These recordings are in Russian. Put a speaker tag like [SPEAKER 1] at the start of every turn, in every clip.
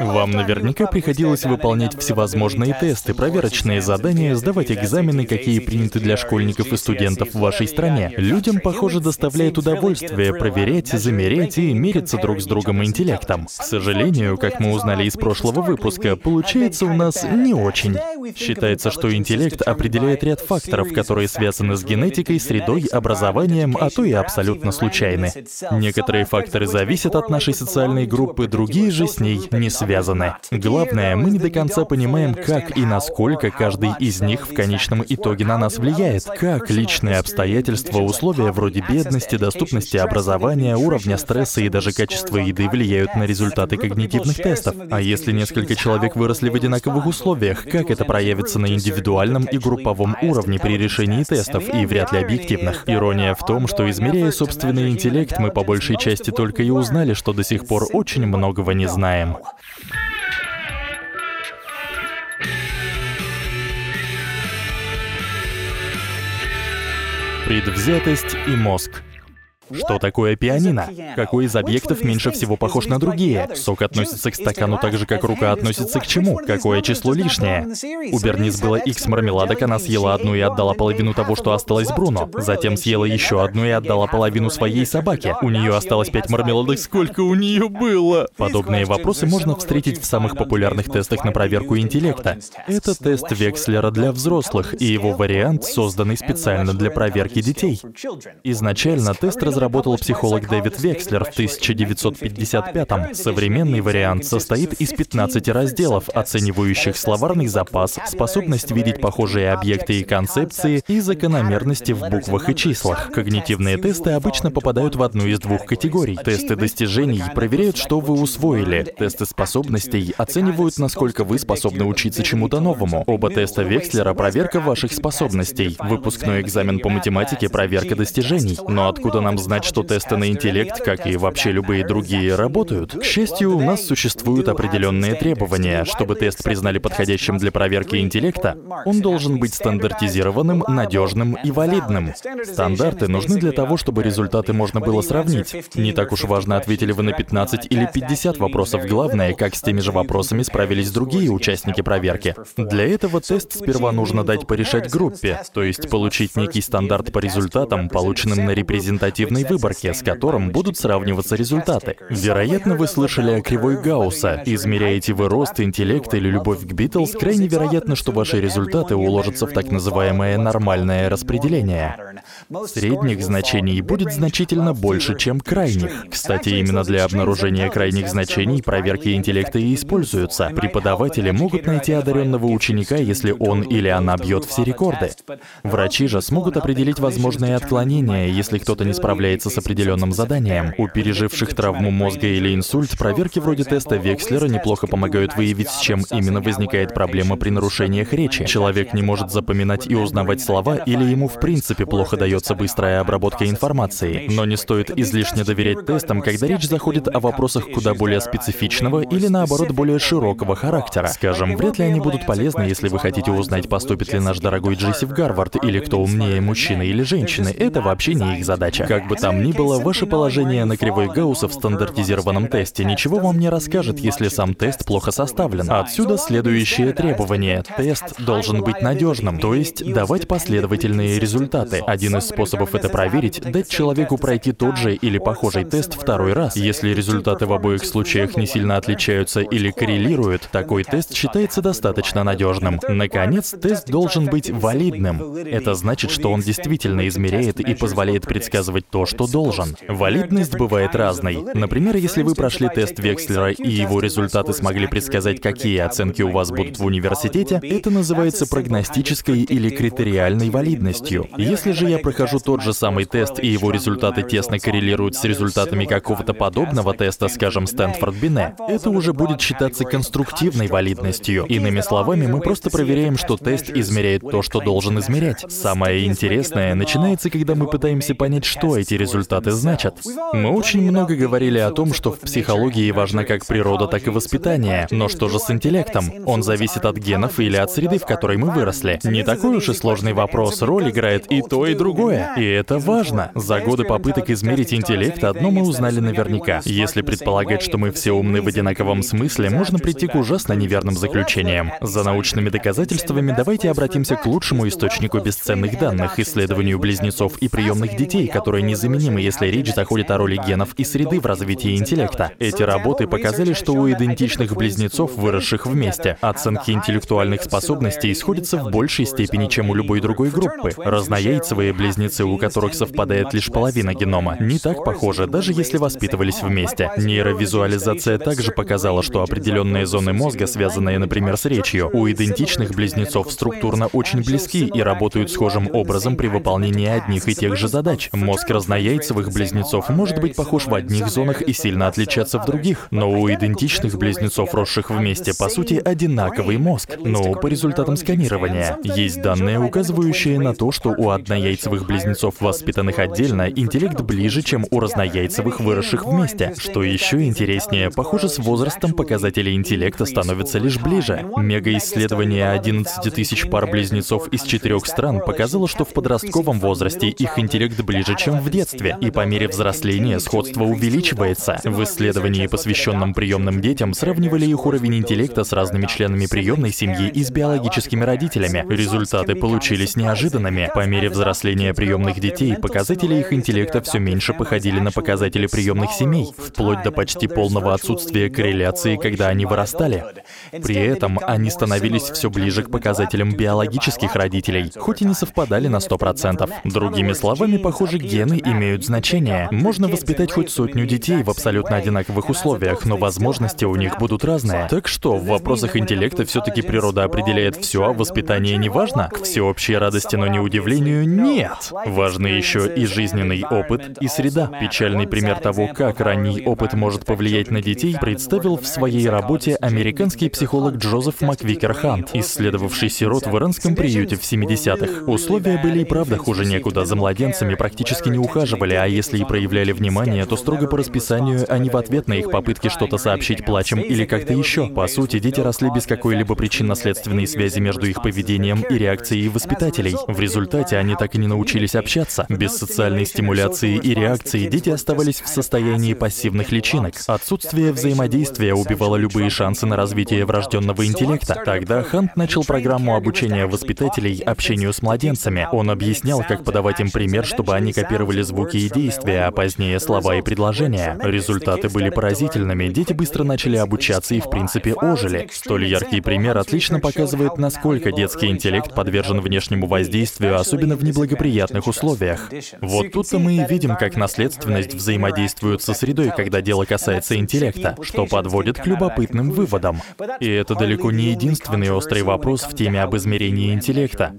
[SPEAKER 1] Вам наверняка приходилось выполнять всевозможные тесты, проверочные задания, сдавать экзамены, какие приняты для школьников и студентов в вашей стране. Людям, похоже, доставляет удовольствие проверять, замерять и мериться друг с другом интеллектом. К сожалению, как мы узнали из прошлого выпуска, получается у нас не очень. Считается, что интеллект определяет ряд факторов, которые связаны с генетикой, средой, образованием, а то и абсолютно случайны. Некоторые факторы зависят от нашей социальной группы, другие же с ней не связаны. Главное, мы не до конца понимаем, как и насколько каждый из них в конечном итоге на нас влияет. Как личные обстоятельства, условия вроде бедности, доступности образования, уровня стресса и даже качества еды влияют на результаты когнитивных тестов. А если несколько человек выросли в одинаковых условиях, как это проявится на индивидуальном и групповом уровне при решении тестов и вряд ли объективных? Ирония в том, что измеряя собственный интеллект, мы по большей части только и узнали, что до сих пор очень многого не знаем. Предвзятость и мозг. Что такое пианино? Какой из объектов меньше всего похож на другие? Сок относится к стакану так же, как рука относится к чему? Какое число лишнее? У Бернис было X мармеладок, она съела одну и отдала половину того, что осталось Бруно. Затем съела еще одну и отдала половину своей собаке. У нее осталось пять мармеладок, сколько у нее было? Подобные вопросы можно встретить в самых популярных тестах на проверку интеллекта. Это тест Векслера для взрослых, и его вариант, созданный специально для проверки детей. Изначально тест разработан разработал психолог Дэвид Векслер в 1955-м. Современный вариант состоит из 15 разделов, оценивающих словарный запас, способность видеть похожие объекты и концепции и закономерности в буквах и числах. Когнитивные тесты обычно попадают в одну из двух категорий. Тесты достижений проверяют, что вы усвоили. Тесты способностей оценивают, насколько вы способны учиться чему-то новому. Оба теста Векслера — проверка ваших способностей. Выпускной экзамен по математике — проверка достижений. Но откуда нам знать, что тесты на интеллект, как и вообще любые другие, работают. К счастью, у нас существуют определенные требования. Чтобы тест признали подходящим для проверки интеллекта, он должен быть стандартизированным, надежным и валидным. Стандарты нужны для того, чтобы результаты можно было сравнить. Не так уж важно, ответили вы на 15 или 50 вопросов. Главное, как с теми же вопросами справились другие участники проверки. Для этого тест сперва нужно дать порешать группе, то есть получить некий стандарт по результатам, полученным на репрезентативной исходной выборке, с которым будут сравниваться результаты. Вероятно, вы слышали о кривой Гаусса. Измеряете вы рост, интеллект или любовь к Битлз, крайне вероятно, что ваши результаты уложатся в так называемое нормальное распределение. Средних значений будет значительно больше, чем крайних. Кстати, именно для обнаружения крайних значений проверки интеллекта и используются. Преподаватели могут найти одаренного ученика, если он или она бьет все рекорды. Врачи же смогут определить возможные отклонения, если кто-то не справляется справляется с определенным заданием. У переживших травму мозга или инсульт проверки вроде теста Векслера неплохо помогают выявить, с чем именно возникает проблема при нарушениях речи. Человек не может запоминать и узнавать слова, или ему в принципе плохо дается быстрая обработка информации. Но не стоит излишне доверять тестам, когда речь заходит о вопросах куда более специфичного или наоборот более широкого характера. Скажем, вряд ли они будут полезны, если вы хотите узнать, поступит ли наш дорогой Джесси в Гарвард, или кто умнее, мужчина или женщина. Это вообще не их задача. Как бы там ни было, ваше положение на кривой Гаусса в стандартизированном тесте ничего вам не расскажет, если сам тест плохо составлен. Отсюда следующее требование. Тест должен быть надежным, то есть давать последовательные результаты. Один из способов это проверить — дать человеку пройти тот же или похожий тест второй раз. Если результаты в обоих случаях не сильно отличаются или коррелируют, такой тест считается достаточно надежным. Наконец, тест должен быть валидным. Это значит, что он действительно измеряет и позволяет предсказывать то, что должен. Валидность бывает разной. Например, если вы прошли тест Векслера и его результаты смогли предсказать, какие оценки у вас будут в университете, это называется прогностической или критериальной валидностью. Если же я прохожу тот же самый тест и его результаты тесно коррелируют с результатами какого-то подобного теста, скажем, Стэнфорд Бине, это уже будет считаться конструктивной валидностью. Иными словами, мы просто проверяем, что тест измеряет то, что должен измерять. Самое интересное начинается, когда мы пытаемся понять, что эти эти результаты значат. Мы очень много говорили о том, что в психологии важна как природа, так и воспитание. Но что же с интеллектом? Он зависит от генов или от среды, в которой мы выросли? Не такой уж и сложный вопрос. Роль играет и то, и другое. И это важно. За годы попыток измерить интеллект одно мы узнали наверняка. Если предполагать, что мы все умны в одинаковом смысле, можно прийти к ужасно неверным заключениям. За научными доказательствами давайте обратимся к лучшему источнику бесценных данных, исследованию близнецов и приемных детей, которые незаменимы, если речь заходит о роли генов и среды в развитии интеллекта. Эти работы показали, что у идентичных близнецов, выросших вместе, оценки интеллектуальных способностей сходятся в большей степени, чем у любой другой группы. Разнояйцевые близнецы, у которых совпадает лишь половина генома, не так похожи, даже если воспитывались вместе. Нейровизуализация также показала, что определенные зоны мозга, связанные, например, с речью, у идентичных близнецов структурно очень близки и работают схожим образом при выполнении одних и тех же задач. Мозг разнояйцевых близнецов может быть похож в одних зонах и сильно отличаться в других, но у идентичных близнецов, росших вместе, по сути, одинаковый мозг. Но по результатам сканирования есть данные, указывающие на то, что у однояйцевых близнецов, воспитанных отдельно, интеллект ближе, чем у разнояйцевых, выросших вместе. Что еще интереснее, похоже, с возрастом показатели интеллекта становятся лишь ближе. Мегаисследование 11 тысяч пар близнецов из четырех стран показало, что в подростковом возрасте их интеллект ближе, чем в детстве, и по мере взросления сходство увеличивается. В исследовании, посвященном приемным детям, сравнивали их уровень интеллекта с разными членами приемной семьи и с биологическими родителями. Результаты получились неожиданными. По мере взросления приемных детей показатели их интеллекта все меньше походили на показатели приемных семей, вплоть до почти полного отсутствия корреляции, когда они вырастали. При этом они становились все ближе к показателям биологических родителей, хоть и не совпадали на 100%. Другими словами, похоже, гены имеют значение. Можно воспитать хоть сотню детей в абсолютно одинаковых условиях, но возможности у них будут разные. Так что, в вопросах интеллекта все-таки природа определяет все, а воспитание не важно? К всеобщей радости, но не удивлению, нет. Важны еще и жизненный опыт, и среда. Печальный пример того, как ранний опыт может повлиять на детей, представил в своей работе американский психолог Джозеф Маквикер Хант, исследовавший сирот в иранском приюте в 70-х. Условия были и правда хуже некуда. За младенцами практически не ухаживали, а если и проявляли внимание, то строго по расписанию, а не в ответ на их попытки что-то сообщить плачем или как-то еще. По сути, дети росли без какой-либо причинно-следственной связи между их поведением и реакцией воспитателей. В результате они так и не научились общаться. Без социальной стимуляции и реакции дети оставались в состоянии пассивных личинок. Отсутствие взаимодействия убивало любые шансы на развитие врожденного интеллекта. Тогда Хант начал программу обучения воспитателей общению с младенцами. Он объяснял, как подавать им пример, чтобы они копировали звуки и действия, а позднее слова и предложения. Результаты были поразительными. Дети быстро начали обучаться и, в принципе, ожили. Столь яркий пример отлично показывает, насколько детский интеллект подвержен внешнему воздействию, особенно в неблагоприятных условиях. Вот тут-то мы и видим, как наследственность взаимодействует со средой, когда дело касается интеллекта, что подводит к любопытным выводам. И это далеко не единственный острый вопрос в теме об измерении интеллекта.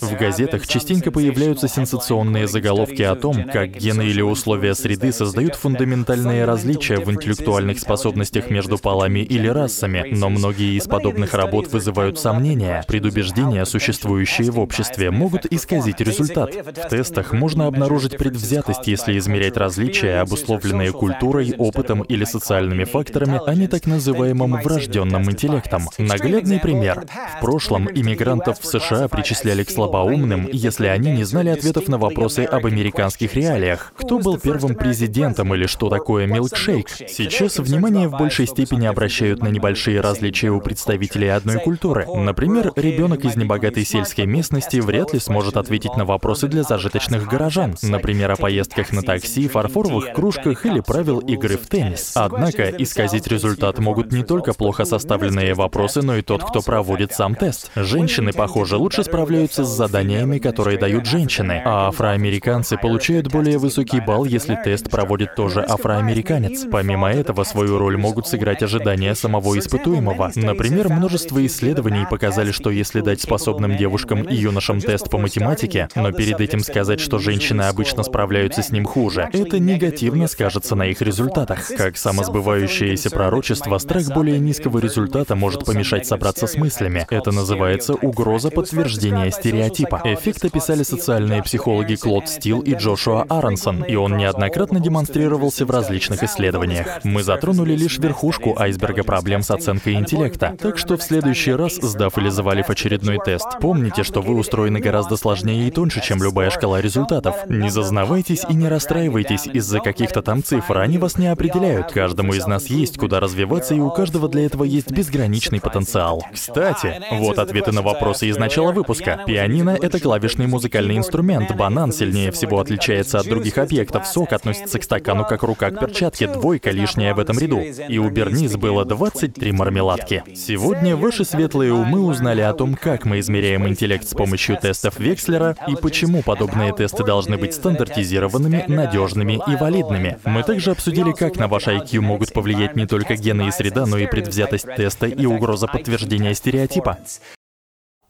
[SPEAKER 1] В газетах частенько появляются сенсационные заголовки о том, как гены или условия среды создают фундаментальные различия в интеллектуальных способностях между полами или расами, но многие из подобных работ вызывают сомнения. Предубеждения, существующие в обществе, могут исказить результат. В тестах можно обнаружить предвзятость, если измерять различия, обусловленные культурой, опытом или социальными факторами, а не так называемым врожденным интеллектом. Наглядный пример. В прошлом иммигрантов в США причисляли к слабоумным, если они не знали ответов на вопросы об американских реалиях. Кто был первым президентом или что такое милкшейк? Сейчас внимание в большей степени обращают на небольшие различия у представителей одной культуры. Например, ребенок из небогатой сельской местности вряд ли сможет ответить на вопросы для зажиточных горожан. Например, о поездках на такси, фарфоровых кружках или правил игры в теннис. Однако, исказить результат могут не только плохо составленные вопросы, но и тот, кто проводит сам тест. Женщины, похоже, лучше справляются с заданиями, которые дают женщины, а афроамериканцы получают более высокий балл, если тест проводит тоже афроамериканец. Помимо этого, свою роль могут сыграть ожидания самого испытуемого. Например, множество исследований показали, что если дать способным девушкам и юношам тест по математике, но перед этим сказать, что женщины обычно справляются с ним хуже, это негативно скажется на их результатах. Как самосбывающееся пророчество, страх более низкого результата может помешать собраться с мыслями. Это называется угроза подтверждения стереотипа. Эффект описали социальные психологи Клод Стил и Джошуа Джошуа Аронсон, и он неоднократно демонстрировался в различных исследованиях. Мы затронули лишь верхушку айсберга проблем с оценкой интеллекта, так что в следующий раз, сдав или завалив очередной тест, помните, что вы устроены гораздо сложнее и тоньше, чем любая шкала результатов. Не зазнавайтесь и не расстраивайтесь из-за каких-то там цифр, они вас не определяют. Каждому из нас есть куда развиваться, и у каждого для этого есть безграничный потенциал. Кстати, вот ответы на вопросы из начала выпуска. Пианино — это клавишный музыкальный инструмент. Банан сильнее всего отличается от других объектов. Сок относится к стакану как рука к перчатке. Двойка лишняя в этом ряду. И у Берниз было 23 мармеладки. Сегодня ваши светлые умы узнали о том, как мы измеряем интеллект с помощью тестов Векслера и почему подобные тесты должны быть стандартизированными, надежными и валидными. Мы также обсудили, как на ваш IQ могут повлиять не только гены и среда, но и предвзятость теста и угроза подтверждения стереотипа.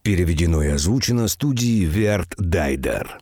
[SPEAKER 2] Переведено и озвучено студией Верт Дайдер.